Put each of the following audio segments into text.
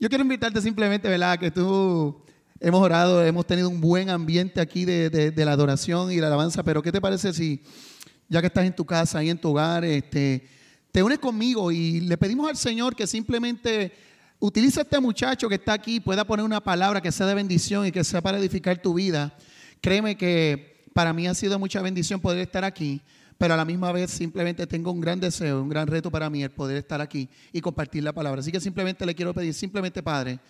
Yo quiero invitarte simplemente, ¿verdad? Que tú hemos orado, hemos tenido un buen ambiente aquí de, la adoración y la alabanza, pero ¿qué te parece si, ya que estás en tu casa, ahí en tu hogar, este, te unes conmigo y le pedimos al Señor que simplemente utilice a este muchacho que está aquí, pueda poner una palabra que sea de bendición y que sea para edificar tu vida. Créeme que para mí ha sido mucha bendición poder estar aquí pero a la misma vez simplemente tengo un gran deseo, un gran reto para mí el poder estar aquí y compartir la palabra. Así que simplemente le quiero pedir, simplemente Padre,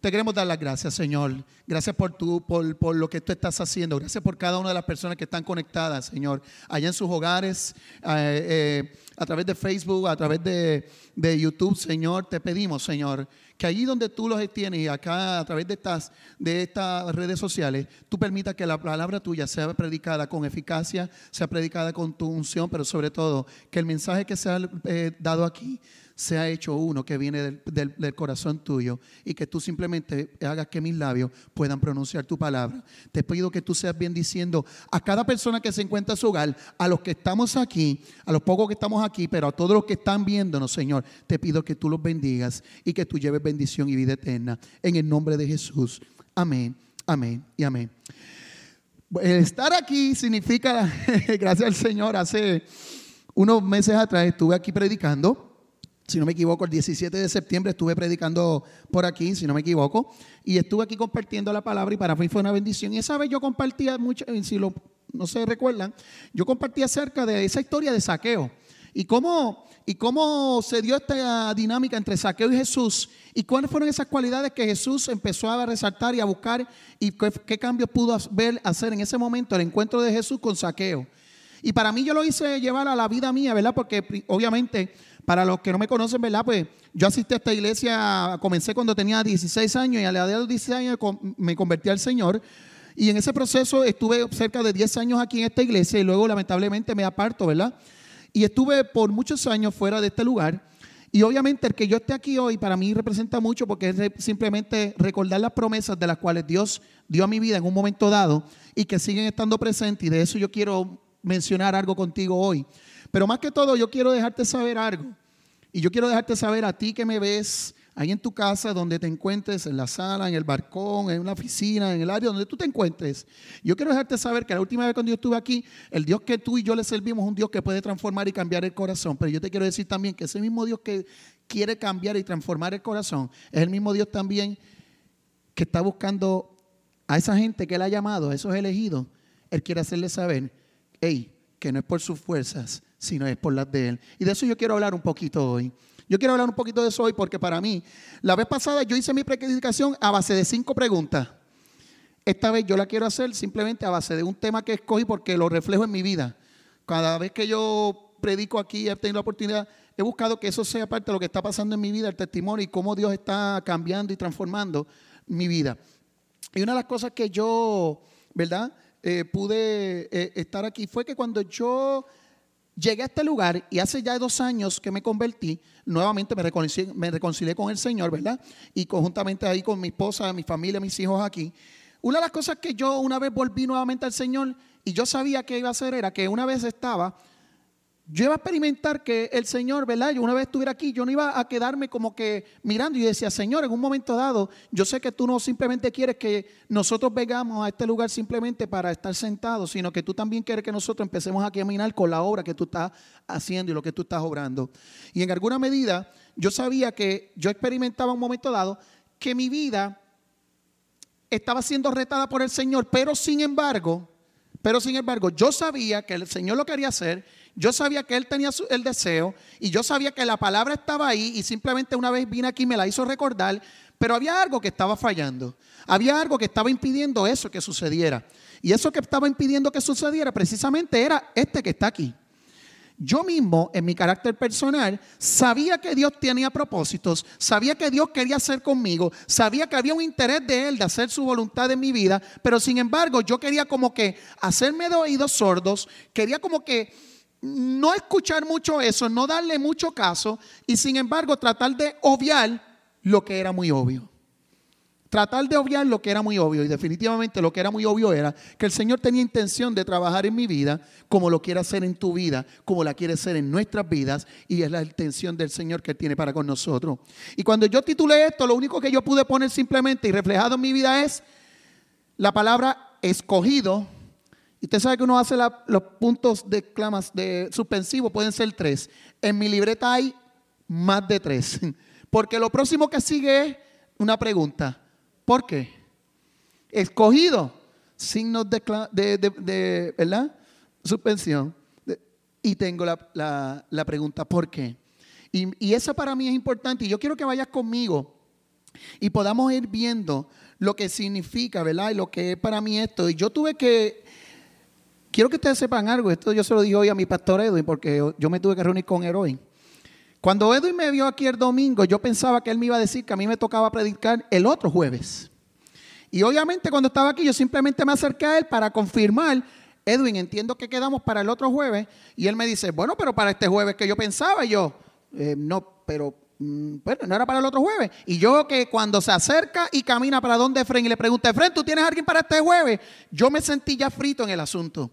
te queremos dar las gracias, Señor. Gracias por, tu, por, por, lo que tú estás haciendo. Gracias por cada una de las personas que están conectadas, Señor, allá en sus hogares, eh, eh, a través de Facebook, a través de, de YouTube, Señor. Te pedimos, Señor, que allí donde tú los tienes y acá a través de estas, de estas redes sociales, tú permitas que la palabra tuya sea predicada con eficacia, sea predicada con tu unción, pero sobre todo que el mensaje que sea eh, dado aquí sea hecho uno que viene del, corazón tuyo y que tú simplemente hagas que mis labios puedan pronunciar tu palabra. Te pido que tú seas bien diciendo a cada persona que se encuentra en su hogar, a los que estamos aquí, a los pocos que estamos aquí, pero a todos los que están viéndonos, Señor, te pido que tú los bendigas y que tú lleves bendición y vida eterna. En el nombre de Jesús. Amén, amén y amén. estar aquí significa, gracias al Señor, hace unos meses atrás estuve aquí predicando si no me equivoco, el 17 de septiembre estuve predicando por aquí, si no me equivoco, y estuve aquí compartiendo la palabra y para mí fue una bendición. Y esa vez yo compartía mucho, eh, si lo, no se recuerdan, yo compartía acerca de esa historia de saqueo y cómo, y cómo se dio esta dinámica entre saqueo y Jesús y cuáles fueron esas cualidades que Jesús empezó a resaltar y a buscar y qué, qué cambios pudo ver, hacer en ese momento el encuentro de Jesús con saqueo. Y para mí yo lo hice llevar a la vida mía, ¿verdad? Porque obviamente para los que no me conocen, ¿verdad? Pues yo asistí a esta iglesia, comencé cuando tenía 16 años y a la edad de los 16 años me convertí al Señor. Y en ese proceso estuve cerca de 10 años aquí en esta iglesia y luego lamentablemente me aparto, ¿verdad? Y estuve por muchos años fuera de este lugar. Y obviamente el que yo esté aquí hoy para mí representa mucho porque es simplemente recordar las promesas de las cuales Dios dio a mi vida en un momento dado y que siguen estando presentes. Y de eso yo quiero mencionar algo contigo hoy. Pero más que todo, yo quiero dejarte saber algo. Y yo quiero dejarte saber a ti que me ves ahí en tu casa, donde te encuentres, en la sala, en el balcón, en una oficina, en el área donde tú te encuentres. Yo quiero dejarte saber que la última vez cuando yo estuve aquí, el Dios que tú y yo le servimos es un Dios que puede transformar y cambiar el corazón. Pero yo te quiero decir también que ese mismo Dios que quiere cambiar y transformar el corazón es el mismo Dios también que está buscando a esa gente que él ha llamado, a esos elegidos. Él quiere hacerle saber, hey, que no es por sus fuerzas, sino es por las de Él. Y de eso yo quiero hablar un poquito hoy. Yo quiero hablar un poquito de eso hoy porque para mí, la vez pasada yo hice mi predicación a base de cinco preguntas. Esta vez yo la quiero hacer simplemente a base de un tema que escogí porque lo reflejo en mi vida. Cada vez que yo predico aquí, he tenido la oportunidad, he buscado que eso sea parte de lo que está pasando en mi vida, el testimonio y cómo Dios está cambiando y transformando mi vida. Y una de las cosas que yo, ¿verdad? Eh, pude eh, estar aquí fue que cuando yo llegué a este lugar y hace ya dos años que me convertí, nuevamente me reconcilié, me reconcilié con el Señor, ¿verdad? Y conjuntamente ahí con mi esposa, mi familia, mis hijos aquí. Una de las cosas que yo una vez volví nuevamente al Señor y yo sabía que iba a hacer era que una vez estaba yo iba a experimentar que el Señor, ¿verdad? Yo una vez estuviera aquí, yo no iba a quedarme como que mirando y decía, Señor, en un momento dado, yo sé que tú no simplemente quieres que nosotros vengamos a este lugar simplemente para estar sentados, sino que tú también quieres que nosotros empecemos a caminar con la obra que tú estás haciendo y lo que tú estás obrando. Y en alguna medida, yo sabía que yo experimentaba un momento dado que mi vida estaba siendo retada por el Señor, pero sin embargo, pero sin embargo, yo sabía que el Señor lo quería hacer yo sabía que él tenía el deseo y yo sabía que la palabra estaba ahí y simplemente una vez vine aquí y me la hizo recordar, pero había algo que estaba fallando. Había algo que estaba impidiendo eso que sucediera. Y eso que estaba impidiendo que sucediera precisamente era este que está aquí. Yo mismo, en mi carácter personal, sabía que Dios tenía propósitos, sabía que Dios quería hacer conmigo, sabía que había un interés de Él de hacer su voluntad en mi vida, pero sin embargo yo quería como que hacerme de oídos sordos, quería como que no escuchar mucho eso, no darle mucho caso y sin embargo tratar de obviar lo que era muy obvio. tratar de obviar lo que era muy obvio. Y definitivamente lo que era muy obvio era que el Señor tenía intención de trabajar en mi vida como lo quiere hacer en tu vida, como la quiere hacer en nuestras vidas. Y es la intención del Señor que Él tiene para con nosotros. Y cuando yo titulé esto, lo único que yo pude poner simplemente y reflejado en mi vida es la palabra escogido. Y usted sabe que uno hace los puntos de clamas de suspensivo, pueden ser tres. En mi libreta hay más de tres. Porque lo próximo que sigue es una pregunta. ¿Por qué? Escogido, signos de, de, ¿verdad? suspensión. Y tengo la, pregunta, ¿por qué? Y, y eso para mí es importante. Y yo quiero que vayas conmigo y podamos ir viendo lo que significa, ¿verdad? Y lo que es para mí esto. Y yo tuve que, quiero que ustedes sepan algo, esto yo se lo dije hoy a mi pastor Edwin, porque yo me tuve que reunir con hoy. Cuando Edwin me vio aquí el domingo, yo pensaba que él me iba a decir que a mí me tocaba predicar el otro jueves. Y obviamente cuando estaba aquí yo simplemente me acerqué a él para confirmar, Edwin, entiendo que quedamos para el otro jueves. Y él me dice, bueno, pero para este jueves que yo pensaba, yo, eh, no, pero bueno, no era para el otro jueves. Y yo que cuando se acerca y camina para donde Efren y le pregunta, Efren, ¿tú tienes alguien para este jueves? Yo me sentí ya frito en el asunto.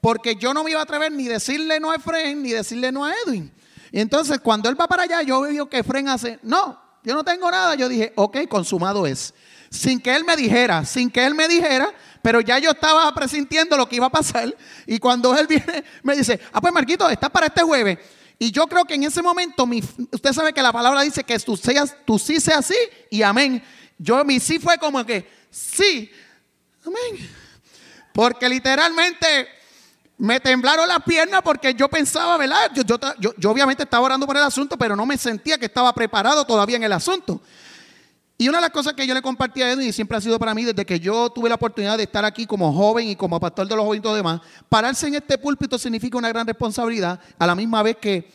Porque yo no me iba a atrever ni decirle no a Efren ni decirle no a Edwin. Y entonces cuando él va para allá, yo veo que Fren hace, no, yo no tengo nada. Yo dije, ok, consumado es. Sin que él me dijera, sin que él me dijera, pero ya yo estaba presintiendo lo que iba a pasar. Y cuando él viene, me dice, ah, pues Marquito, estás para este jueves. Y yo creo que en ese momento, usted sabe que la palabra dice que tú, seas, tú sí seas así y amén. Yo, mi sí fue como que, sí, amén. Porque literalmente me temblaron las piernas porque yo pensaba, ¿verdad? Yo, obviamente estaba orando por el asunto, pero no me sentía que estaba preparado todavía en el asunto. Y una de las cosas que yo le compartí a Edwin y siempre ha sido para mí desde que yo tuve la oportunidad de estar aquí como joven y como pastor de los jóvenes y todo demás, pararse en este púlpito significa una gran responsabilidad, a la misma vez que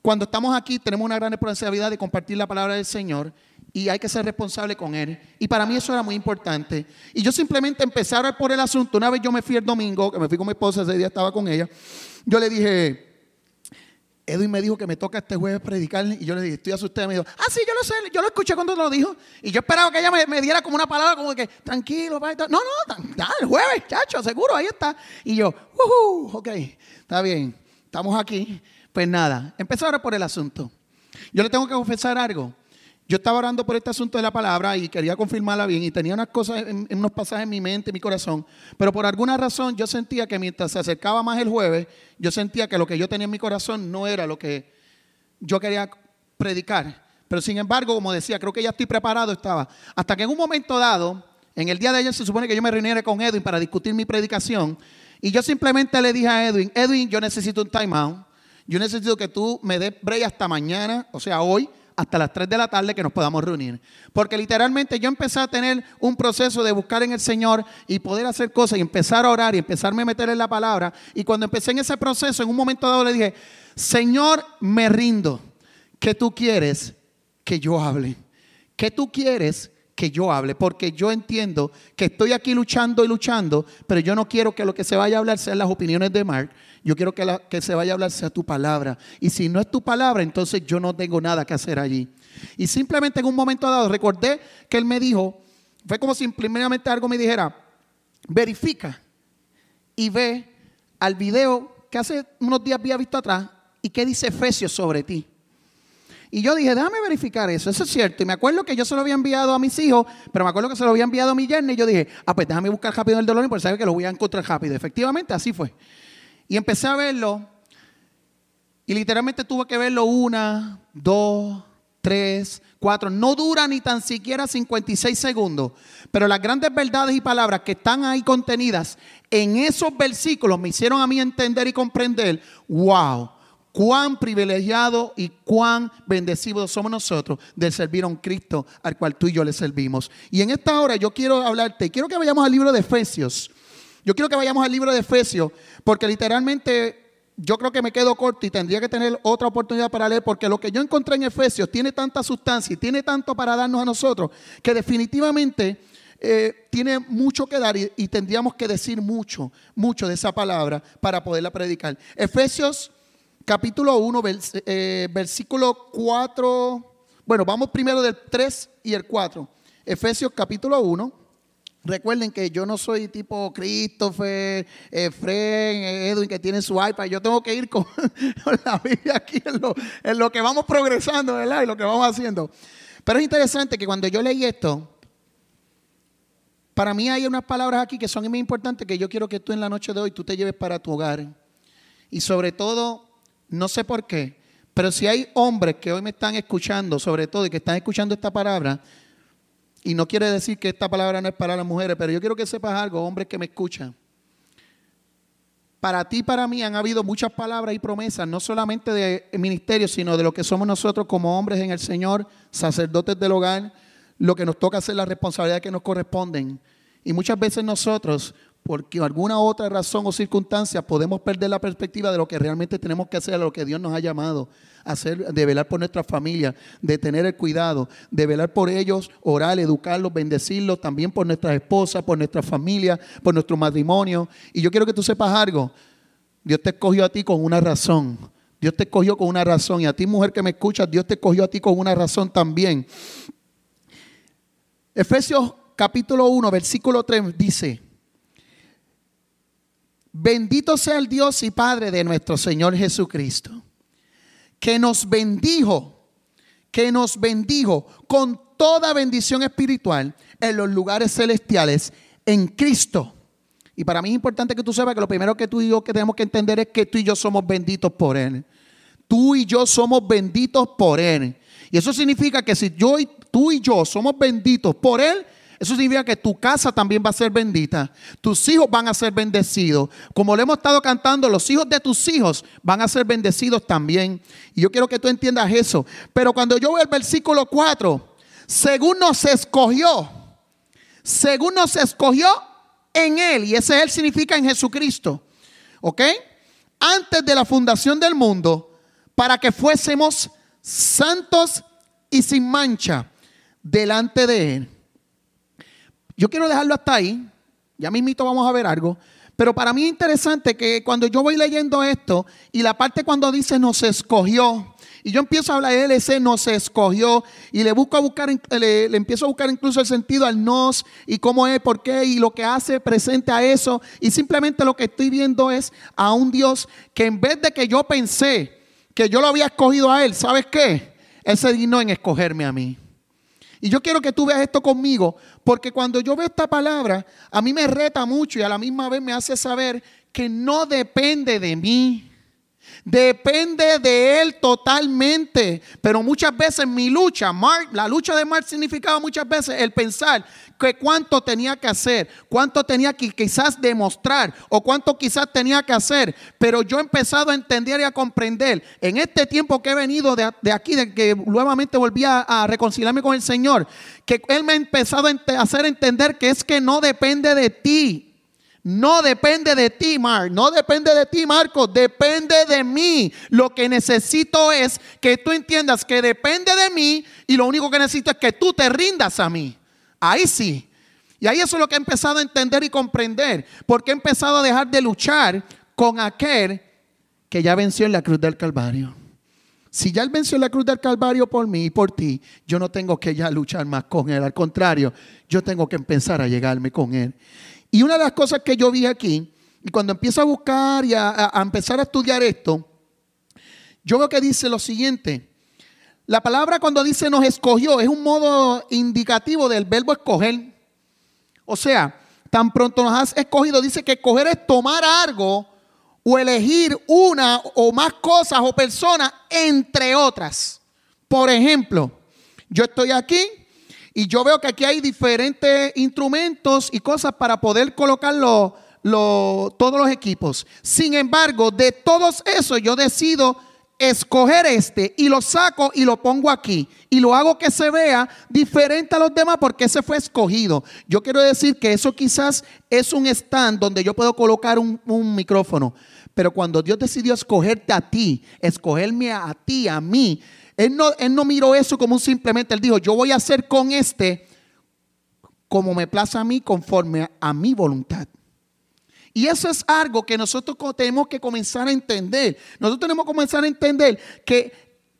cuando estamos aquí tenemos una gran responsabilidad de compartir la palabra del Señor y hay que ser responsable con él. Y para mí eso era muy importante. Y yo simplemente empecé por el asunto. Una vez yo me fui el domingo, que me fui con mi esposa, ese día estaba con ella. Yo le dije, Edwin me dijo que me toca este jueves predicar. Y yo le dije, estoy asustada. Me dijo, ah, sí, yo lo sé, yo lo escuché cuando lo dijo. Y yo esperaba que ella me, diera como una palabra como que, tranquilo, No, no, ya, el jueves, chacho, seguro, ahí está. Y yo, uh, ok, está bien, estamos aquí. Pues nada, orar por el asunto. Yo le tengo que confesar algo. Yo estaba orando por este asunto de la palabra y quería confirmarla bien y tenía unas cosas, en, unos pasajes en mi mente, en mi corazón, pero por alguna razón yo sentía que mientras se acercaba más el jueves, yo sentía que lo que yo tenía en mi corazón no era lo que yo quería predicar. Pero sin embargo, como decía, creo que ya estoy preparado, estaba. Hasta que en un momento dado, en el día de ayer se supone que yo me reuniera con Edwin para discutir mi predicación y yo simplemente le dije a Edwin, Edwin, yo necesito un time out, yo necesito que tú me des break hasta mañana, o sea, hoy hasta las 3 de la tarde que nos podamos reunir. Porque literalmente yo empecé a tener un proceso de buscar en el Señor y poder hacer cosas y empezar a orar y empezarme a meter en la palabra. Y cuando empecé en ese proceso, en un momento dado le dije, Señor, me rindo. ¿Qué tú quieres que yo hable? ¿Qué tú quieres que yo hable, porque yo entiendo que estoy aquí luchando y luchando, pero yo no quiero que lo que se vaya a hablar sean las opiniones de Mark, yo quiero que, que se vaya a hablar sea tu palabra. Y si no es tu palabra, entonces yo no tengo nada que hacer allí. Y simplemente en un momento dado recordé que él me dijo, fue como si simplemente algo me dijera, verifica y ve al video que hace unos días había visto atrás y qué dice Efesios sobre ti. Y yo dije, déjame verificar eso, eso es cierto. Y me acuerdo que yo se lo había enviado a mis hijos, pero me acuerdo que se lo había enviado a mi yerno y yo dije, ah, pues déjame buscar rápido el dolor porque sabe que lo voy a encontrar rápido. Efectivamente, así fue. Y empecé a verlo y literalmente tuve que verlo una, dos, tres, cuatro. No dura ni tan siquiera 56 segundos. Pero las grandes verdades y palabras que están ahí contenidas en esos versículos me hicieron a mí entender y comprender, wow, cuán privilegiado y cuán bendecidos somos nosotros de servir a un Cristo al cual tú y yo le servimos. Y en esta hora yo quiero hablarte, quiero que vayamos al libro de Efesios. Yo quiero que vayamos al libro de Efesios, porque literalmente yo creo que me quedo corto y tendría que tener otra oportunidad para leer, porque lo que yo encontré en Efesios tiene tanta sustancia y tiene tanto para darnos a nosotros, que definitivamente eh, tiene mucho que dar y, tendríamos que decir mucho, mucho de esa palabra para poderla predicar. Efesios capítulo 1, eh, versículo 4. Bueno, vamos primero del 3 y el 4. Efesios capítulo 1. Recuerden que yo no soy tipo Christopher, Efren, Edwin que tiene su iPad. Yo tengo que ir con, la Biblia aquí en lo, en lo que vamos progresando, ¿verdad? Y lo que vamos haciendo. Pero es interesante que cuando yo leí esto, para mí hay unas palabras aquí que son muy importantes que yo quiero que tú en la noche de hoy tú te lleves para tu hogar. Y sobre todo, no sé por qué, pero si hay hombres que hoy me están escuchando, sobre todo, y que están escuchando esta palabra, y no quiere decir que esta palabra no es para las mujeres, pero yo quiero que sepas algo, hombres que me escuchan. Para ti y para mí han habido muchas palabras y promesas, no solamente de ministerio, sino de lo que somos nosotros como hombres en el Señor, sacerdotes del hogar, lo que nos toca hacer, las responsabilidades que nos corresponden. Y muchas veces nosotros, por alguna otra razón o circunstancia, podemos perder la perspectiva de lo que realmente tenemos que hacer, a lo que Dios nos ha llamado hacer, de velar por nuestra familia, de tener el cuidado, de velar por ellos, orar, educarlos, bendecirlos, también por nuestras esposas, por nuestra familia, por nuestro matrimonio. Y yo quiero que tú sepas algo. Dios te escogió a ti con una razón. Dios te escogió con una razón. Y a ti, mujer que me escuchas, Dios te escogió a ti con una razón también. Efesios capítulo 1, versículo 3 dice, bendito sea el Dios y Padre de nuestro Señor Jesucristo, que nos bendijo, que nos bendijo con toda bendición espiritual en los lugares celestiales en Cristo. Y para mí es importante que tú sepas que lo primero que tú y yo que tenemos que entender es que tú y yo somos benditos por Él. Tú y yo somos benditos por Él. Y eso significa que si yo y tú y yo somos benditos por Él, eso significa que tu casa también va a ser bendita. Tus hijos van a ser bendecidos. Como le hemos estado cantando, los hijos de tus hijos van a ser bendecidos también. Y yo quiero que tú entiendas eso. Pero cuando yo veo el versículo 4, según nos escogió, según nos escogió en Él, y ese Él significa en Jesucristo, ¿ok? Antes de la fundación del mundo, para que fuésemos santos y sin mancha delante de Él. Yo quiero dejarlo hasta ahí, ya mismito vamos a ver algo, pero para mí es interesante que cuando yo voy leyendo esto y la parte cuando dice nos escogió, y yo empiezo a hablar de ese nos escogió y le busco a buscar, le, le, empiezo a buscar incluso el sentido al nos y cómo es, por qué y lo que hace presente a eso. Y simplemente lo que estoy viendo es a un Dios que en vez de que yo pensé que yo lo había escogido a él, ¿sabes qué? Él se dignó en escogerme a mí. Y yo quiero que tú veas esto conmigo, porque cuando yo veo esta palabra, a mí me reta mucho y a la misma vez me hace saber que no depende de mí. Depende de Él totalmente. Pero muchas veces mi lucha, Mark, la lucha de Mark significaba muchas veces el pensar que cuánto tenía que hacer, cuánto tenía que quizás demostrar o cuánto quizás tenía que hacer. Pero yo he empezado a entender y a comprender en este tiempo que he venido de, aquí, de que nuevamente volví a reconciliarme con el Señor, que Él me ha empezado a hacer entender que es que no depende de ti. No depende de ti, Mar. No depende de ti, Marco. Depende de mí. Lo que necesito es que tú entiendas que depende de mí y lo único que necesito es que tú te rindas a mí. Ahí sí. Y ahí eso es lo que he empezado a entender y comprender. Porque he empezado a dejar de luchar con aquel que ya venció en la cruz del Calvario. Si ya Él venció en la cruz del Calvario por mí y por ti, yo no tengo que ya luchar más con Él. Al contrario, yo tengo que empezar a llegarme con Él. Y una de las cosas que yo vi aquí, y cuando empiezo a buscar y a, empezar a estudiar esto, yo veo que dice lo siguiente. La palabra cuando dice nos escogió es un modo indicativo del verbo escoger. O sea, tan pronto nos has escogido, dice que escoger es tomar algo o elegir una o más cosas o personas entre otras. Por ejemplo, yo estoy aquí y yo veo que aquí hay diferentes instrumentos y cosas para poder colocar todos los equipos. Sin embargo, de todos esos yo decido escoger este y lo saco y lo pongo aquí y lo hago que se vea diferente a los demás porque ese fue escogido. Yo quiero decir que eso quizás es un stand donde yo puedo colocar un, un micrófono, pero cuando Dios decidió escogerte a ti, escogerme a ti, a mí, él no, él no miró eso como un simplemente, él dijo, yo voy a hacer con este como me place a mí, conforme a, mi voluntad. Y eso es algo que nosotros tenemos que comenzar a entender. Nosotros tenemos que comenzar a entender que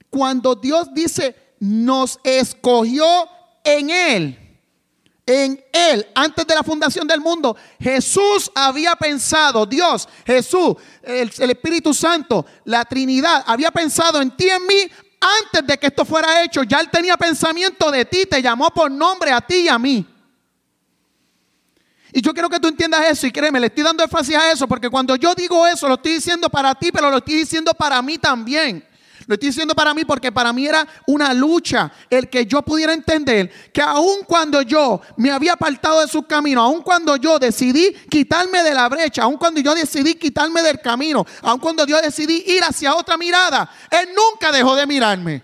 cuando Dios dice, nos escogió en Él, En Él, antes de la fundación del mundo, Jesús había pensado, Dios, Jesús, el, el, Espíritu Santo, la Trinidad, había pensado en ti, en mí, antes de que esto fuera hecho. Ya Él tenía pensamiento de ti, te llamó por nombre a ti y a mí. Y yo quiero que tú entiendas eso y créeme, le estoy dando énfasis a eso porque cuando yo digo eso lo estoy diciendo para ti, pero lo estoy diciendo para mí también. Lo estoy diciendo para mí porque para mí era una lucha el que yo pudiera entender que aun cuando yo me había apartado de su camino, aun cuando yo decidí quitarme de la brecha, aun cuando yo decidí quitarme del camino, aun cuando yo decidí ir hacia otra mirada, Él nunca dejó de mirarme.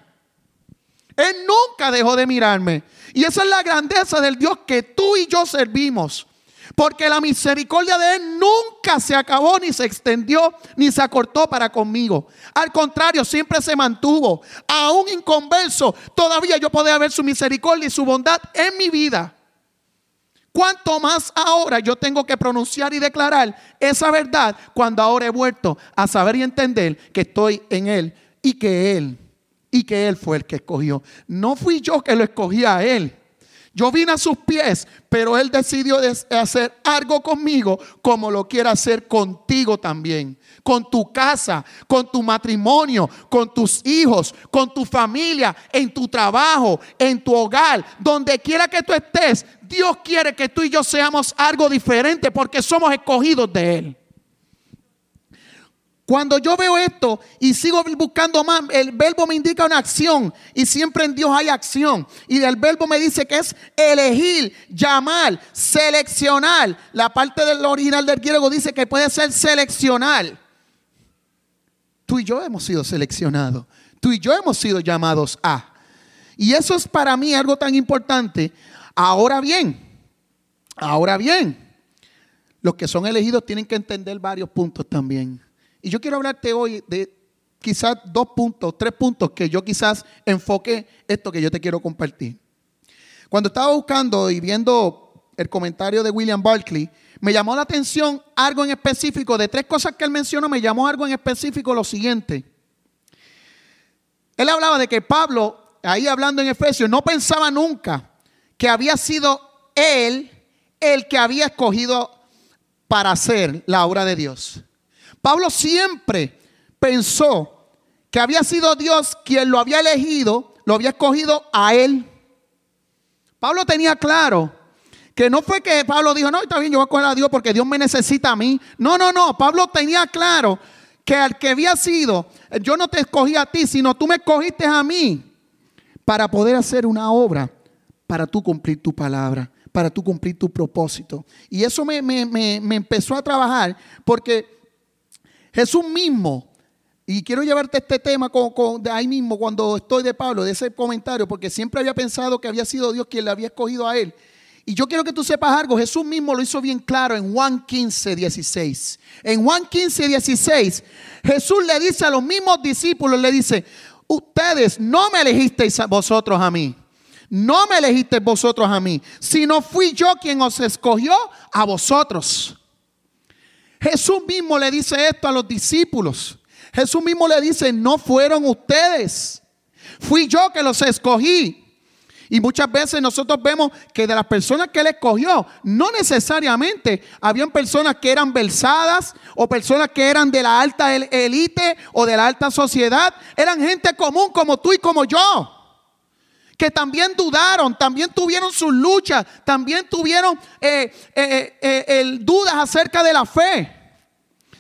Él nunca dejó de mirarme. Y esa es la grandeza del Dios que tú y yo servimos. Porque la misericordia de Él nunca se acabó, ni se extendió, ni se acortó para conmigo. Al contrario, siempre se mantuvo. Aún inconverso, todavía yo podía ver su misericordia y su bondad en mi vida. Cuanto más ahora yo tengo que pronunciar y declarar esa verdad cuando ahora he vuelto a saber y entender que estoy en Él y que Él, y que Él fue el que escogió. No fui yo que lo escogí a Él. Yo vine a sus pies, pero Él decidió hacer algo conmigo como lo quiere hacer contigo también. Con tu casa, con tu matrimonio, con tus hijos, con tu familia, en tu trabajo, en tu hogar, donde quiera que tú estés. Dios quiere que tú y yo seamos algo diferente porque somos escogidos de Él. Cuando yo veo esto y sigo buscando más, el verbo me indica una acción y siempre en Dios hay acción. Y el verbo me dice que es elegir, llamar, seleccionar. La parte del original del griego dice que puede ser seleccionar. Tú y yo hemos sido seleccionados. Tú y yo hemos sido llamados a. Y eso es para mí algo tan importante. Ahora bien, ahora bien, los que son elegidos tienen que entender varios puntos también. Y yo quiero hablarte hoy de quizás dos puntos, tres puntos que yo quizás enfoque esto que yo te quiero compartir. Cuando estaba buscando y viendo el comentario de William Barclay, me llamó la atención algo en específico, de tres cosas que él mencionó, me llamó algo en específico lo siguiente. Él hablaba de que Pablo, ahí hablando en Efesios, no pensaba nunca que había sido él el que había escogido para hacer la obra de Dios. Pablo siempre pensó que había sido Dios quien lo había elegido, lo había escogido a él. Pablo tenía claro que no fue que Pablo dijo, no, está bien, yo voy a escoger a Dios porque Dios me necesita a mí. No, no, no. Pablo tenía claro que al que había sido, yo no te escogí a ti, sino tú me escogiste a mí para poder hacer una obra, para tú cumplir tu palabra, para tú cumplir tu propósito. Y eso me, me empezó a trabajar porque Jesús mismo, y quiero llevarte este tema de ahí mismo cuando estoy de Pablo, de ese comentario, porque siempre había pensado que había sido Dios quien le había escogido a él. Y yo quiero que tú sepas algo, Jesús mismo lo hizo bien claro en Juan 15, 16. En Juan 15, 16, Jesús le dice a los mismos discípulos, le dice, ustedes no me elegisteis vosotros a mí. No me elegisteis vosotros a mí, sino fui yo quien os escogió a vosotros. Jesús mismo le dice esto a los discípulos. Jesús mismo le dice, no fueron ustedes. Fui yo que los escogí. Y muchas veces nosotros vemos que de las personas que él escogió, no necesariamente habían personas que eran versadas o personas que eran de la alta élite o de la alta sociedad. Eran gente común como tú y como yo. Que también dudaron, también tuvieron sus luchas, también tuvieron eh, eh, eh, dudas acerca de la fe.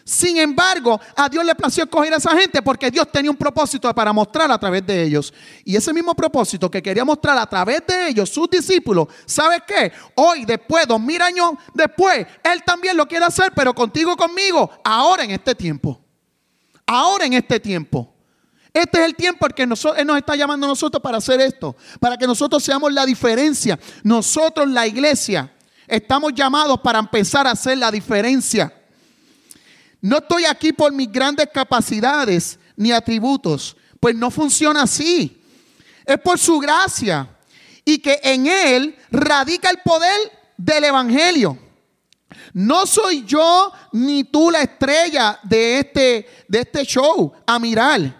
Sin embargo, a Dios le plació escoger a esa gente porque Dios tenía un propósito para mostrar a través de ellos. Y ese mismo propósito que quería mostrar a través de ellos, sus discípulos, ¿sabes qué? Hoy, después, dos mil años después, Él también lo quiere hacer, pero contigo, conmigo, ahora en este tiempo. Ahora en este tiempo. Este es el tiempo en que Él nos está llamando a nosotros para hacer esto, para que nosotros seamos la diferencia. Nosotros, la iglesia, estamos llamados para empezar a hacer la diferencia. No estoy aquí por mis grandes capacidades ni atributos, pues no funciona así. Es por su gracia y que en Él radica el poder del Evangelio. No soy yo ni tú la estrella de este, de este show a mirar.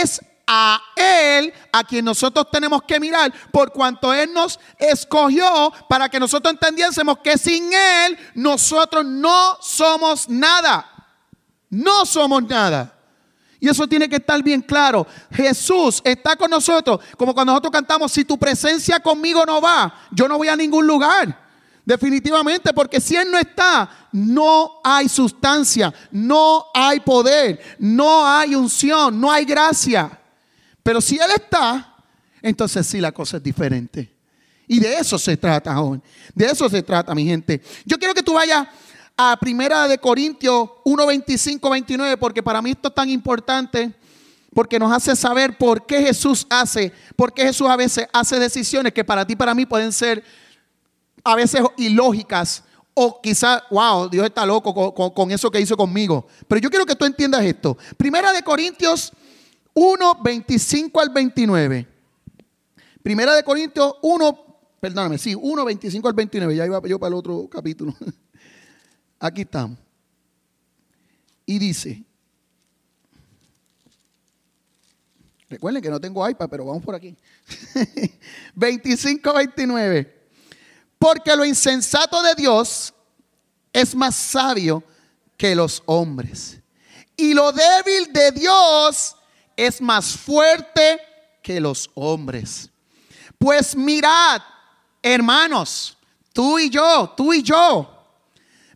Es a Él a quien nosotros tenemos que mirar, por cuanto Él nos escogió para que nosotros entendiésemos que sin Él nosotros no somos nada. No somos nada. Y eso tiene que estar bien claro. Jesús está con nosotros, como cuando nosotros cantamos, si tu presencia conmigo no va, yo no voy a ningún lugar. Definitivamente, porque si Él no está, no hay sustancia, no hay poder, no hay unción, no hay gracia. Pero si Él está, entonces sí la cosa es diferente. Y de eso se trata, joven. De eso se trata, mi gente. Yo quiero que tú vayas a Primera de Corintios 1, 25, 29, porque para mí esto es tan importante, porque nos hace saber por qué Jesús hace, por qué Jesús a veces hace decisiones que para ti, para mí pueden ser a veces ilógicas, o quizás, wow, Dios está loco con, con, eso que hizo conmigo. Pero yo quiero que tú entiendas esto. Primera de Corintios 1, 25 al 29. Primera de Corintios 1, perdóname, sí, 1, 25 al 29. Ya iba yo para el otro capítulo. Aquí estamos. Y dice, recuerden que no tengo iPad, pero vamos por aquí. 25, 29. Porque lo insensato de Dios es más sabio que los hombres. Y lo débil de Dios es más fuerte que los hombres. Pues mirad, hermanos, tú y yo, tú y yo,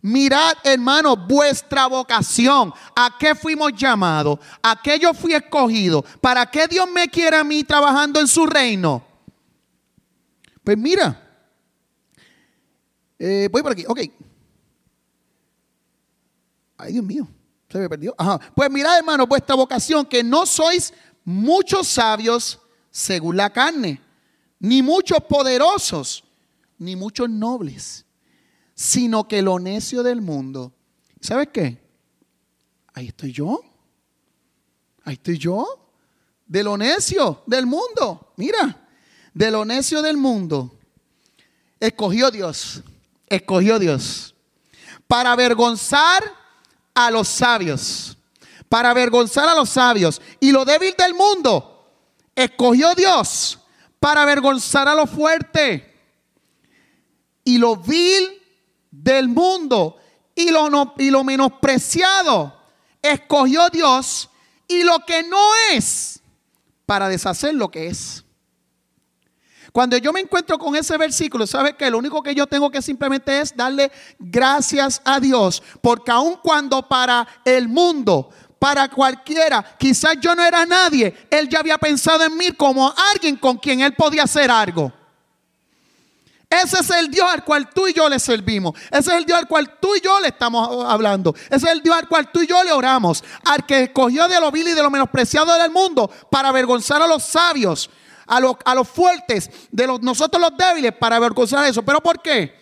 Mirad, hermano, vuestra vocación. ¿A qué fuimos llamados? ¿A qué yo fui escogido? ¿Para qué Dios me quiere a mí trabajando en su reino? Pues mira, eh, voy por aquí, ok. Ay, Dios mío, se me perdió. Ajá. Pues mirad, hermano, vuestra vocación, que no sois muchos sabios según la carne, ni muchos poderosos, ni muchos nobles sino que lo necio del mundo. ¿Sabes qué? Ahí estoy yo. Ahí estoy yo. De lo necio del mundo. Mira, de lo necio del mundo. Escogió Dios. Escogió Dios. Para avergonzar a los sabios. Para avergonzar a los sabios. Y lo débil del mundo. Escogió Dios. Para avergonzar a lo fuerte. Y lo vil del mundo y lo, y lo menospreciado escogió Dios y lo que no es para deshacer lo que es. Cuando yo me encuentro con ese versículo, ¿sabes que Lo único que yo tengo que simplemente es darle gracias a Dios, porque aun cuando para el mundo, para cualquiera, quizás yo no era nadie, Él ya había pensado en mí como alguien con quien Él podía hacer algo. Ese es el Dios al cual tú y yo le servimos. Ese es el Dios al cual tú y yo le estamos hablando. Ese es el Dios al cual tú y yo le oramos. Al que escogió de lo vil y de lo menospreciado del mundo para avergonzar a los sabios, a los, a los fuertes, de los, nosotros los débiles, para avergonzar eso. ¿Pero por qué?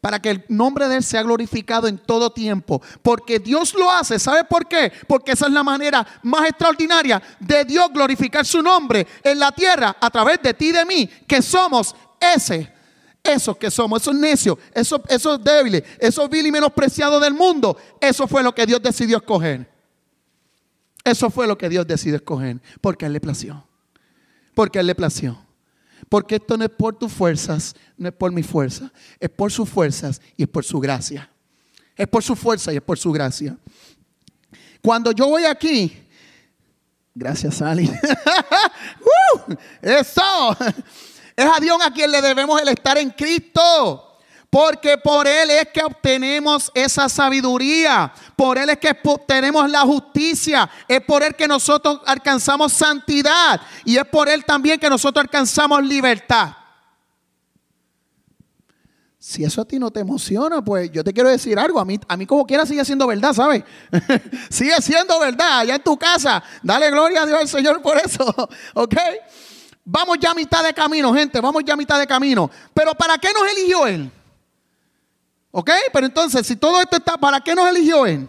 Para que el nombre de Él sea glorificado en todo tiempo. Porque Dios lo hace. ¿Sabe por qué? Porque esa es la manera más extraordinaria de Dios glorificar su nombre en la tierra a través de ti y de mí, que somos ese esos que somos, esos necios, esos, esos débiles, esos vil y menospreciados del mundo, eso fue lo que Dios decidió escoger. Eso fue lo que Dios decidió escoger, porque a Él le plació. Porque a Él le plació. Porque esto no es por tus fuerzas, no es por mi fuerza, es por sus fuerzas y es por su gracia. Es por su fuerza y es por su gracia. Cuando yo voy aquí, gracias Sally. ¡Uh! eso. Es a Dios a quien le debemos el estar en Cristo. Porque por Él es que obtenemos esa sabiduría. Por Él es que obtenemos la justicia. Es por Él que nosotros alcanzamos santidad. Y es por Él también que nosotros alcanzamos libertad. Si eso a ti no te emociona, pues yo te quiero decir algo. A mí, como quiera sigue siendo verdad, ¿sabes? sigue siendo verdad allá en tu casa. Dale gloria a Dios al Señor por eso. ¿Ok? Vamos ya a mitad de camino, gente, vamos ya a mitad de camino. Pero ¿para qué nos eligió Él? ¿Ok? Pero entonces, si todo esto está, ¿para qué nos eligió Él?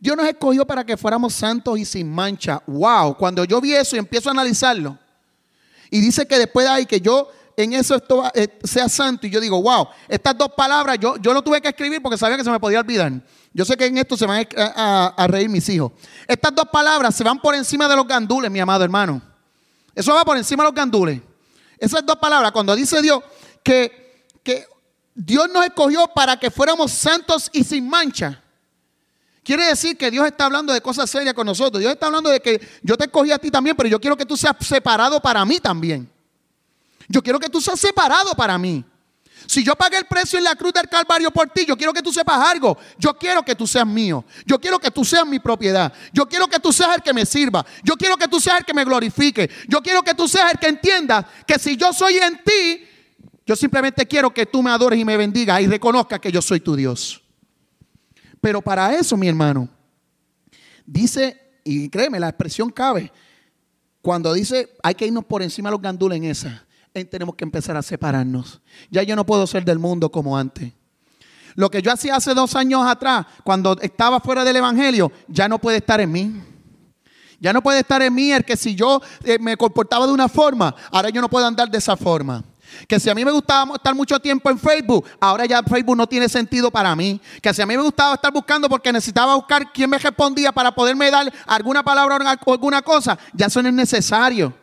Dios nos escogió para que fuéramos santos y sin mancha. Wow, cuando yo vi eso y empiezo a analizarlo, y dice que después de ahí que yo en eso esto, eh, sea santo, y yo digo, wow, estas dos palabras yo, yo no tuve que escribir porque sabía que se me podía olvidar. Yo sé que en esto se van a, a reír mis hijos. Estas dos palabras se van por encima de los gandules, mi amado hermano. Eso va por encima de los gandules. Esas dos palabras, cuando dice Dios que, que Dios nos escogió para que fuéramos santos y sin mancha. Quiere decir que Dios está hablando de cosas serias con nosotros. Dios está hablando de que yo te escogí a ti también, pero yo quiero que tú seas separado para mí también. Yo quiero que tú seas separado para mí. Si yo pagué el precio en la cruz del Calvario por ti, yo quiero que tú sepas algo. Yo quiero que tú seas mío. Yo quiero que tú seas mi propiedad. Yo quiero que tú seas el que me sirva. Yo quiero que tú seas el que me glorifique. Yo quiero que tú seas el que entienda que si yo soy en ti, yo simplemente quiero que tú me adores y me bendigas y reconozcas que yo soy tu Dios. Pero para eso, mi hermano, dice, y créeme, la expresión cabe, cuando dice hay que irnos por encima de los gandules en esa tenemos que empezar a separarnos. Ya yo no puedo ser del mundo como antes. Lo que yo hacía hace dos años atrás, cuando estaba fuera del Evangelio, ya no puede estar en mí. Ya no puede estar en mí el que si yo eh, me comportaba de una forma, ahora yo no puedo andar de esa forma. Que si a mí me gustaba estar mucho tiempo en Facebook, ahora ya Facebook no tiene sentido para mí. Que si a mí me gustaba estar buscando porque necesitaba buscar quién me respondía para poderme dar alguna palabra o alguna cosa, ya eso no es necesario.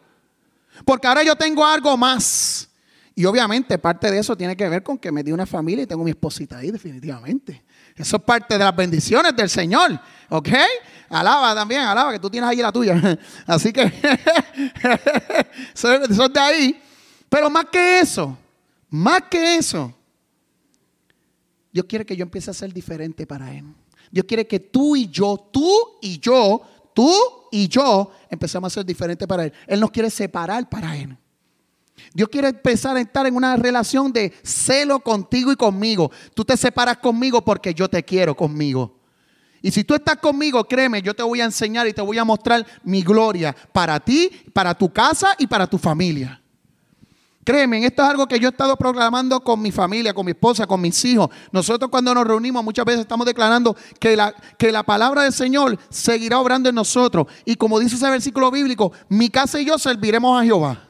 Porque ahora yo tengo algo más. Y obviamente parte de eso tiene que ver con que me di una familia y tengo mi esposita ahí definitivamente. Eso es parte de las bendiciones del Señor. ¿Ok? Alaba también, alaba que tú tienes ahí la tuya. Así que son de ahí. Pero más que eso, más que eso, Dios quiere que yo empiece a ser diferente para Él. Dios quiere que tú y yo, tú y yo, tú y yo empezamos a ser diferentes para Él. Él nos quiere separar para Él. Dios quiere empezar a estar en una relación de celo contigo y conmigo. Tú te separas conmigo porque yo te quiero conmigo. Y si tú estás conmigo, créeme, yo te voy a enseñar y te voy a mostrar mi gloria para ti, para tu casa y para tu familia. Créeme, esto es algo que yo he estado proclamando con mi familia, con mi esposa, con mis hijos. Nosotros cuando nos reunimos muchas veces estamos declarando que la, que la palabra del Señor seguirá obrando en nosotros. Y como dice ese versículo bíblico, mi casa y yo serviremos a Jehová.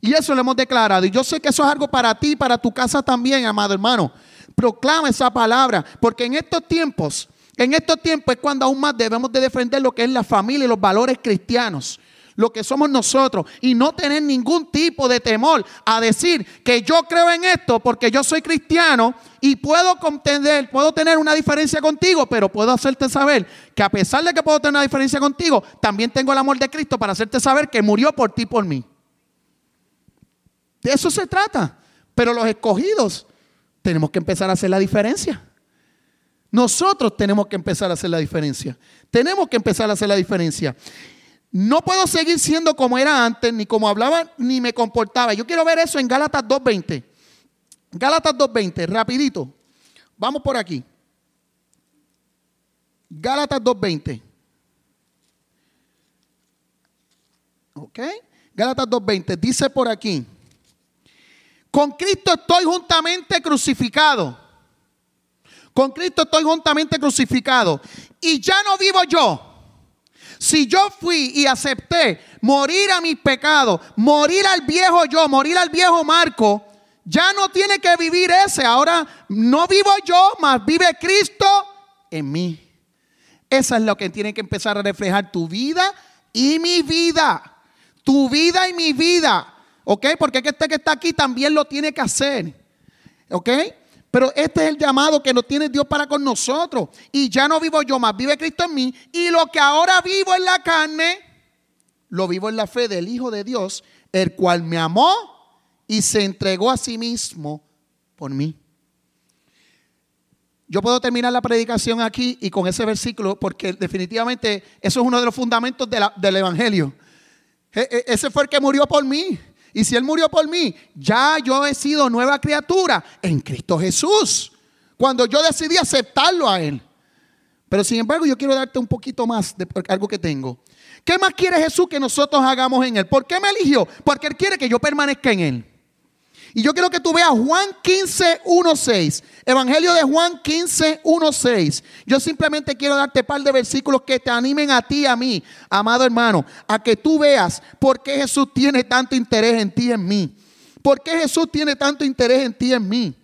Y eso lo hemos declarado. Y yo sé que eso es algo para ti, para tu casa también, amado hermano. Proclama esa palabra, porque en estos tiempos, en estos tiempos es cuando aún más debemos de defender lo que es la familia y los valores cristianos lo que somos nosotros y no tener ningún tipo de temor a decir que yo creo en esto porque yo soy cristiano y puedo contender, puedo tener una diferencia contigo, pero puedo hacerte saber que a pesar de que puedo tener una diferencia contigo, también tengo el amor de Cristo para hacerte saber que murió por ti, por mí. De eso se trata. Pero los escogidos tenemos que empezar a hacer la diferencia. Nosotros tenemos que empezar a hacer la diferencia. Tenemos que empezar a hacer la diferencia. No puedo seguir siendo como era antes, ni como hablaba, ni me comportaba. Yo quiero ver eso en Gálatas 2.20. Gálatas 2.20, rapidito. Vamos por aquí. Gálatas 2.20. ¿Ok? Gálatas 2.20 dice por aquí. Con Cristo estoy juntamente crucificado. Con Cristo estoy juntamente crucificado. Y ya no vivo yo si yo fui y acepté morir a mis pecados, morir al viejo yo, morir al viejo Marco, ya no tiene que vivir ese. Ahora no vivo yo, más vive Cristo en mí. Eso es lo que tiene que empezar a reflejar tu vida y mi vida. Tu vida y mi vida. ¿Ok? Porque este que está aquí también lo tiene que hacer. ¿Ok? Pero este es el llamado que nos tiene Dios para con nosotros. Y ya no vivo yo más, vive Cristo en mí. Y lo que ahora vivo en la carne, lo vivo en la fe del Hijo de Dios, el cual me amó y se entregó a sí mismo por mí. Yo puedo terminar la predicación aquí y con ese versículo, porque definitivamente eso es uno de los fundamentos del Evangelio. E, e, ese fue el que murió por mí. Y si Él murió por mí, ya yo he sido nueva criatura en Cristo Jesús. Cuando yo decidí aceptarlo a Él. Pero sin embargo, yo quiero darte un poquito más de algo que tengo. ¿Qué más quiere Jesús que nosotros hagamos en Él? ¿Por qué me eligió? Porque Él quiere que yo permanezca en Él. Y yo quiero que tú veas Juan 15, 1, 6. Evangelio de Juan 15, 1, 6. Yo simplemente quiero darte un par de versículos que te animen a ti, a mí, amado hermano, a que tú veas por qué Jesús tiene tanto interés en ti y en mí. ¿Por qué Jesús tiene tanto interés en ti y en mí?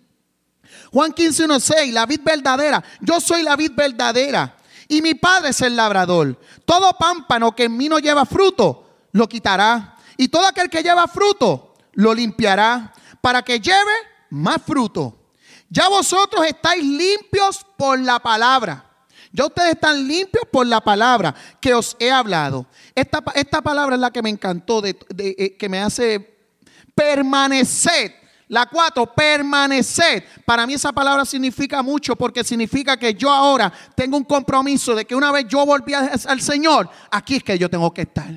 Juan 15, 1, 6. La vid verdadera. Yo soy la vid verdadera. Y mi padre es el labrador. Todo pámpano que en mí no lleva fruto, lo quitará y todo aquel que lleva fruto lo limpiará para que lleve más fruto. Ya vosotros estáis limpios por la palabra. Ya ustedes están limpios por la palabra que os he hablado. Esta, esta palabra es la que me encantó, de, eh, que me hace permanecer. La cuatro, permanecer. Para mí esa palabra significa mucho porque significa que yo ahora tengo un compromiso de que una vez yo volví al Señor, aquí es que yo tengo que estar.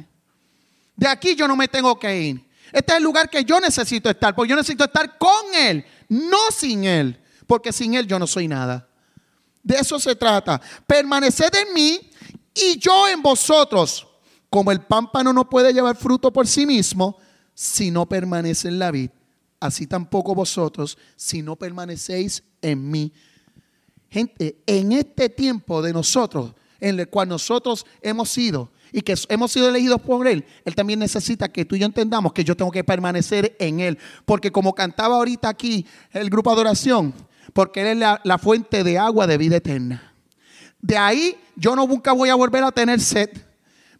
De aquí yo no me tengo que ir. Este es el lugar que yo necesito estar, porque yo necesito estar con Él, no sin Él, porque sin Él yo no soy nada. De eso se trata. Permaneced en mí y yo en vosotros. Como el pámpano no puede llevar fruto por sí mismo si no permanece en la vid, así tampoco vosotros si no permanecéis en mí. Gente, en este tiempo de nosotros, en el cual nosotros hemos sido y que hemos sido elegidos por Él, Él también necesita que tú y yo entendamos que yo tengo que permanecer en Él. Porque como cantaba ahorita aquí el grupo de adoración, porque Él es la, fuente de agua de vida eterna. De ahí yo no nunca voy a volver a tener sed,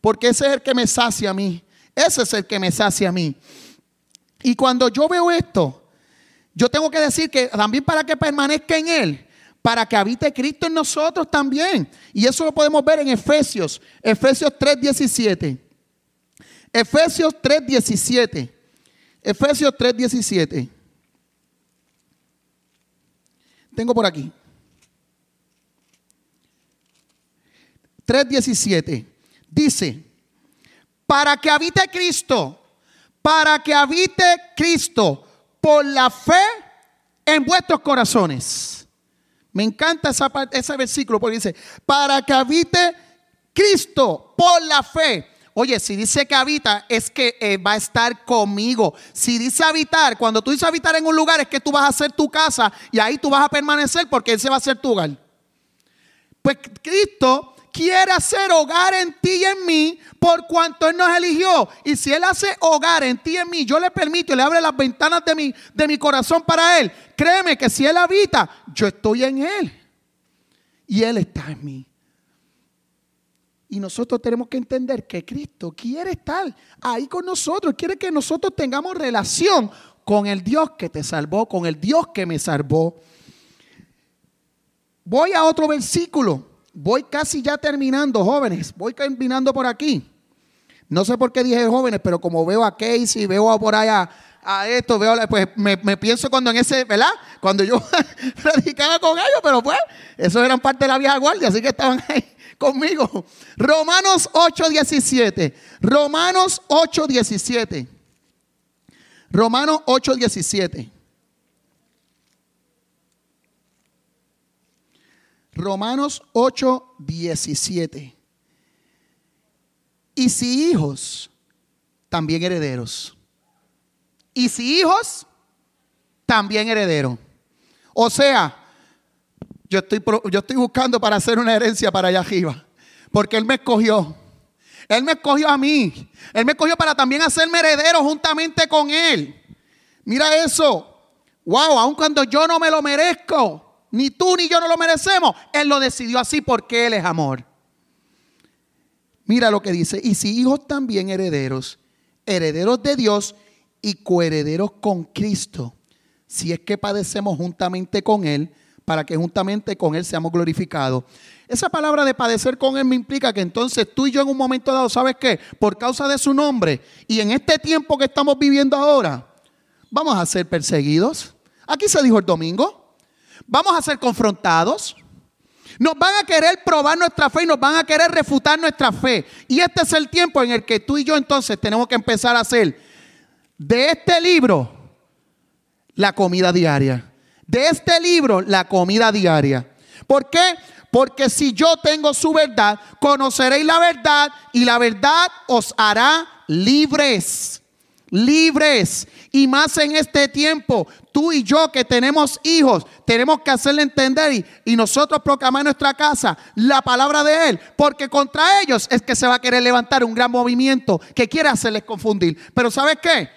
porque ese es el que me sacia a mí. Ese es el que me sacia a mí. Y cuando yo veo esto, yo tengo que decir que también para que permanezca en Él, para que habite Cristo en nosotros también. Y eso lo podemos ver en Efesios, Efesios 3:17. Efesios 3:17. Efesios 3:17. Tengo por aquí. 3:17. Dice, para que habite Cristo, para que habite Cristo por la fe en vuestros corazones. Me encanta esa, ese versículo porque dice, para que habite Cristo por la fe. Oye, si dice que habita, es que eh, va a estar conmigo. Si dice habitar, cuando tú dices habitar en un lugar, es que tú vas a hacer tu casa y ahí tú vas a permanecer porque ese va a ser tu hogar. Pues Cristo quiere hacer hogar en ti y en mí por cuanto Él nos eligió. Y si Él hace hogar en ti y en mí, yo le permito y le abre las ventanas de mi, de mi corazón para Él. Créeme que si Él habita, yo estoy en Él. Y Él está en mí. Y nosotros tenemos que entender que Cristo quiere estar ahí con nosotros. Quiere que nosotros tengamos relación con el Dios que te salvó, con el Dios que me salvó. Voy a otro versículo voy casi ya terminando, jóvenes. Voy terminando por aquí. No sé por qué dije jóvenes, pero como veo a Casey, veo por allá a esto, veo, pues me, pienso cuando en ese, ¿verdad? Cuando yo predicaba con ellos, pero pues, esos eran parte de la vieja guardia, así que estaban ahí conmigo. Romanos 8:17. Romanos 8:17. Romanos 8:17. Romanos 8, 17. Y si hijos, también herederos. Y si hijos, también herederos. O sea, yo estoy, yo estoy buscando para hacer una herencia para allá arriba. Porque Él me escogió. Él me escogió a mí. Él me escogió para también hacerme heredero juntamente con Él. Mira eso. Wow, aun cuando yo no me lo merezco. Ni tú ni yo no lo merecemos. Él lo decidió así porque Él es amor. Mira lo que dice. Y si hijos también herederos, herederos de Dios y coherederos con Cristo, si es que padecemos juntamente con Él, para que juntamente con Él seamos glorificados. Esa palabra de padecer con Él me implica que entonces tú y yo en un momento dado, ¿sabes qué? Por causa de su nombre y en este tiempo que estamos viviendo ahora, vamos a ser perseguidos. Aquí se dijo el domingo. Vamos a ser confrontados. Nos van a querer probar nuestra fe y nos van a querer refutar nuestra fe. Y este es el tiempo en el que tú y yo entonces tenemos que empezar a hacer de este libro la comida diaria. De este libro la comida diaria. ¿Por qué? Porque si yo tengo su verdad, conoceréis la verdad y la verdad os hará libres. Libres. Y más en este tiempo, tú y yo que tenemos hijos, tenemos que hacerle entender y, nosotros proclamar en nuestra casa la palabra de Él, porque contra ellos es que se va a querer levantar un gran movimiento que quiere hacerles confundir. Pero ¿sabes qué?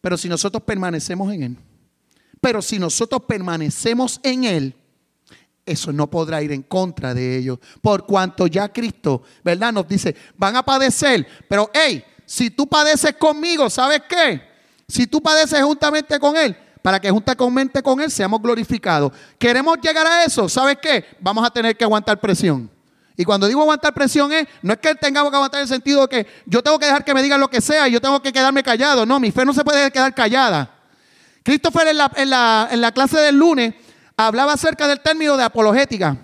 Pero si nosotros permanecemos en Él, pero si nosotros permanecemos en Él, eso no podrá ir en contra de ellos, por cuanto ya Cristo, ¿verdad? Nos dice, van a padecer, pero hey, si tú padeces conmigo, ¿sabes qué? Si tú padeces juntamente con Él, para que juntamente con Él seamos glorificados. Queremos llegar a eso, ¿sabes qué? Vamos a tener que aguantar presión. Y cuando digo aguantar presión es, no es que tengamos que aguantar en el sentido de que yo tengo que dejar que me digan lo que sea y yo tengo que quedarme callado. No, mi fe no se puede quedar callada. Christopher en en la clase del lunes hablaba acerca del término de apologética.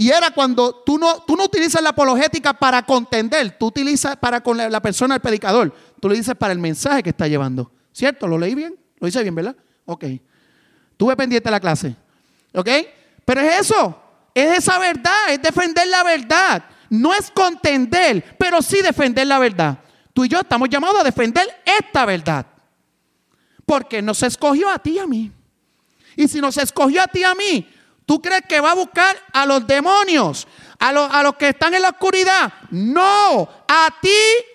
Y era cuando tú no, tú no utilizas la apologética para contender, tú utilizas para con la, persona, el predicador. Tú le dices para el mensaje que está llevando. ¿Cierto? ¿Lo leí bien? Lo hice bien, ¿verdad? Ok. Tuve pendiente la clase. ¿Ok? Pero es eso. Es esa verdad. Es defender la verdad. No es contender, pero sí defender la verdad. Tú y yo estamos llamados a defender esta verdad. Porque nos escogió a ti y a mí. Y si nos escogió a ti y a mí, ¿Tú crees que va a buscar a los demonios, a, los, a los que están en la oscuridad? No, a ti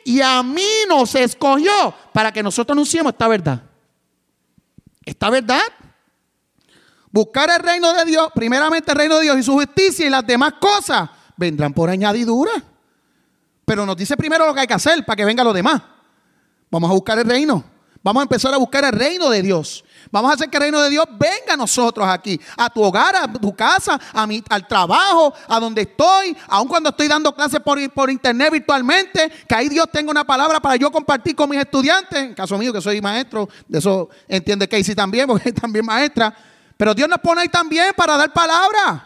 y a mí nos escogió para que nosotros anunciemos esta verdad. ¿Esta verdad? Buscar el reino de Dios, primeramente el reino de Dios y su justicia y las demás cosas vendrán por añadidura. Pero nos dice primero lo que hay que hacer para que venga lo demás. Vamos a buscar el reino. Vamos a empezar a buscar el reino de Dios. Vamos a hacer que el reino de Dios venga a nosotros aquí, a tu hogar, a tu casa, a al trabajo, a donde estoy, aun cuando estoy dando clases por, por internet virtualmente, que ahí Dios tenga una palabra para yo compartir con mis estudiantes. En caso mío, que soy maestro, de eso entiende Casey también, porque es también maestra. Pero Dios nos pone ahí también para dar palabra.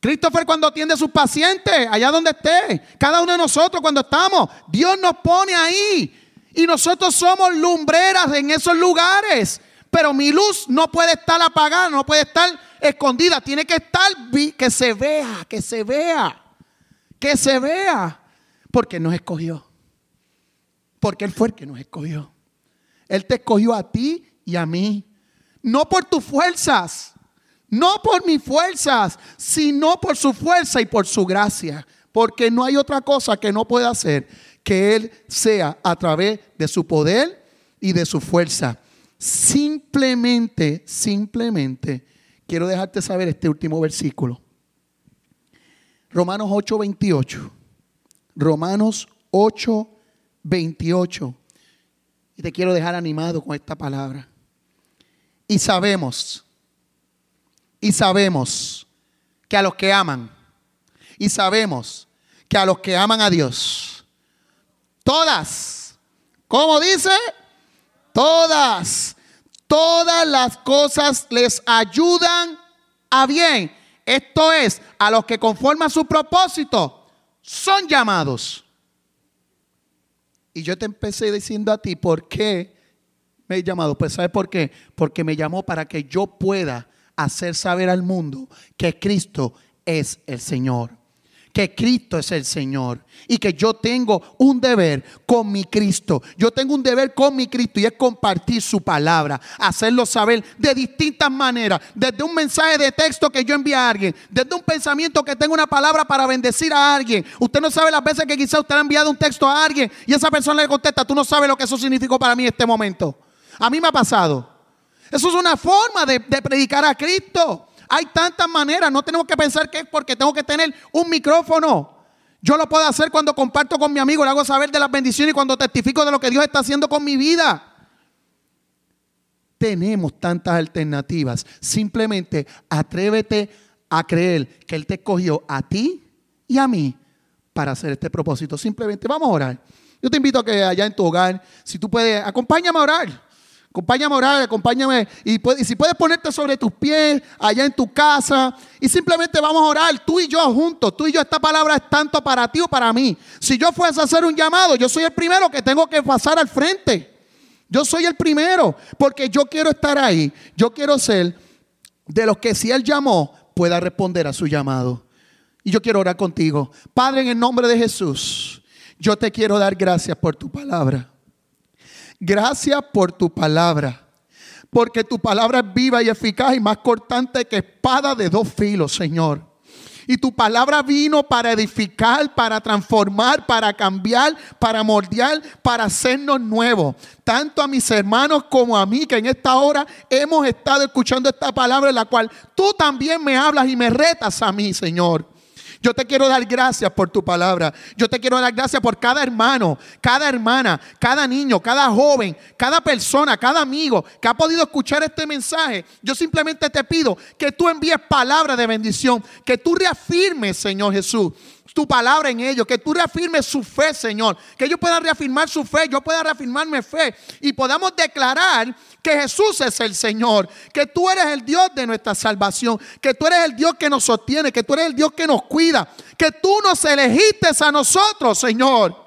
Christopher cuando atiende a sus pacientes, allá donde esté, cada uno de nosotros cuando estamos, Dios nos pone ahí y nosotros somos lumbreras en esos lugares. Pero mi luz no puede estar apagada, no puede estar escondida. Tiene que estar, que se vea, que se vea, que se vea. Porque nos escogió. Porque Él fue el que nos escogió. Él te escogió a ti y a mí. No por tus fuerzas, no por mis fuerzas, sino por su fuerza y por su gracia. Porque no hay otra cosa que no pueda hacer que Él sea a través de su poder y de su fuerza. Simplemente, simplemente, quiero dejarte saber este último versículo. Romanos 8, 28. Romanos 8, 28. Y te quiero dejar animado con esta palabra. Y sabemos, y sabemos que a los que aman, y sabemos que a los que aman a Dios, Todas. ¿Cómo dice? Todas. Todas las cosas les ayudan a bien. Esto es, a los que conforman su propósito, son llamados. Y yo te empecé diciendo a ti, ¿por qué me he llamado? Pues ¿sabes por qué? Porque me llamó para que yo pueda hacer saber al mundo que Cristo es el Señor que Cristo es el Señor y que yo tengo un deber con mi Cristo. Yo tengo un deber con mi Cristo y es compartir su palabra, hacerlo saber de distintas maneras, desde un mensaje de texto que yo envíe a alguien, desde un pensamiento que tengo una palabra para bendecir a alguien. Usted no sabe las veces que quizá usted ha enviado un texto a alguien y esa persona le contesta, tú no sabes lo que eso significó para mí en este momento. A mí me ha pasado. Eso es una forma de predicar a Cristo. Hay tantas maneras, no tenemos que pensar que es porque tengo que tener un micrófono. Yo lo puedo hacer cuando comparto con mi amigo, le hago saber de las bendiciones y cuando testifico de lo que Dios está haciendo con mi vida. Tenemos tantas alternativas. Simplemente atrévete a creer que Él te escogió a ti y a mí para hacer este propósito. Simplemente vamos a orar. Yo te invito a que allá en tu hogar, si tú puedes, acompáñame a orar. Acompáñame a orar, acompáñame. Y, si puedes ponerte sobre tus pies, allá en tu casa, y simplemente vamos a orar, tú y yo juntos, tú y yo, esta palabra es tanto para ti o para mí. Si yo fuese a hacer un llamado, yo soy el primero que tengo que pasar al frente. Yo soy el primero, porque yo quiero estar ahí. Yo quiero ser de los que si Él llamó, pueda responder a su llamado. Y yo quiero orar contigo. Padre, en el nombre de Jesús, yo te quiero dar gracias por tu palabra. Gracias por tu palabra. Porque tu palabra es viva y eficaz y más cortante que espada de dos filos, Señor. Y tu palabra vino para edificar, para transformar, para cambiar, para moldear, para hacernos nuevos. Tanto a mis hermanos como a mí, que en esta hora hemos estado escuchando esta palabra en la cual tú también me hablas y me retas a mí, Señor. Yo te quiero dar gracias por tu palabra. Yo te quiero dar gracias por cada hermano, cada hermana, cada niño, cada joven, cada persona, cada amigo que ha podido escuchar este mensaje. Yo simplemente te pido que tú envíes palabra de bendición, que tú reafirmes, Señor Jesús, tu palabra en ellos, que tú reafirmes su fe, Señor, que ellos puedan reafirmar su fe, yo pueda reafirmar mi fe y podamos declarar que Jesús es el Señor, que tú eres el Dios de nuestra salvación, que tú eres el Dios que nos sostiene, que tú eres el Dios que nos cuida, que tú nos elegiste a nosotros, Señor.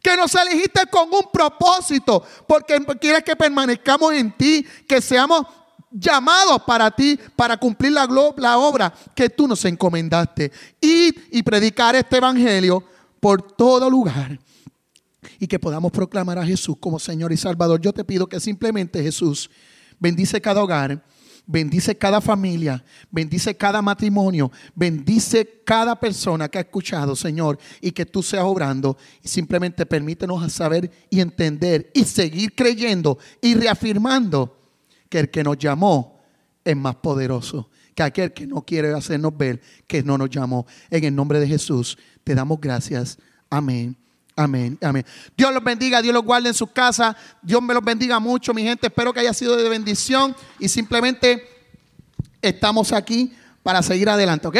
Que nos elegiste con un propósito, porque quieres que permanezcamos en ti, que seamos llamados para ti, para cumplir la, obra que tú nos encomendaste. Y predicar este evangelio por todo lugar y que podamos proclamar a Jesús como Señor y Salvador. Yo te pido que simplemente Jesús bendice cada hogar, bendice cada familia, bendice cada matrimonio, bendice cada persona que ha escuchado, Señor, y que tú seas obrando. Y simplemente permítenos saber y entender y seguir creyendo y reafirmando que el que nos llamó es más poderoso que aquel que no quiere hacernos ver que no nos llamó. En el nombre de Jesús te damos gracias. Amén. Amén, amén. Dios los bendiga, Dios los guarde en sus casas. Dios me los bendiga mucho, mi gente. Espero que haya sido de bendición y simplemente estamos aquí para seguir adelante, ¿ok?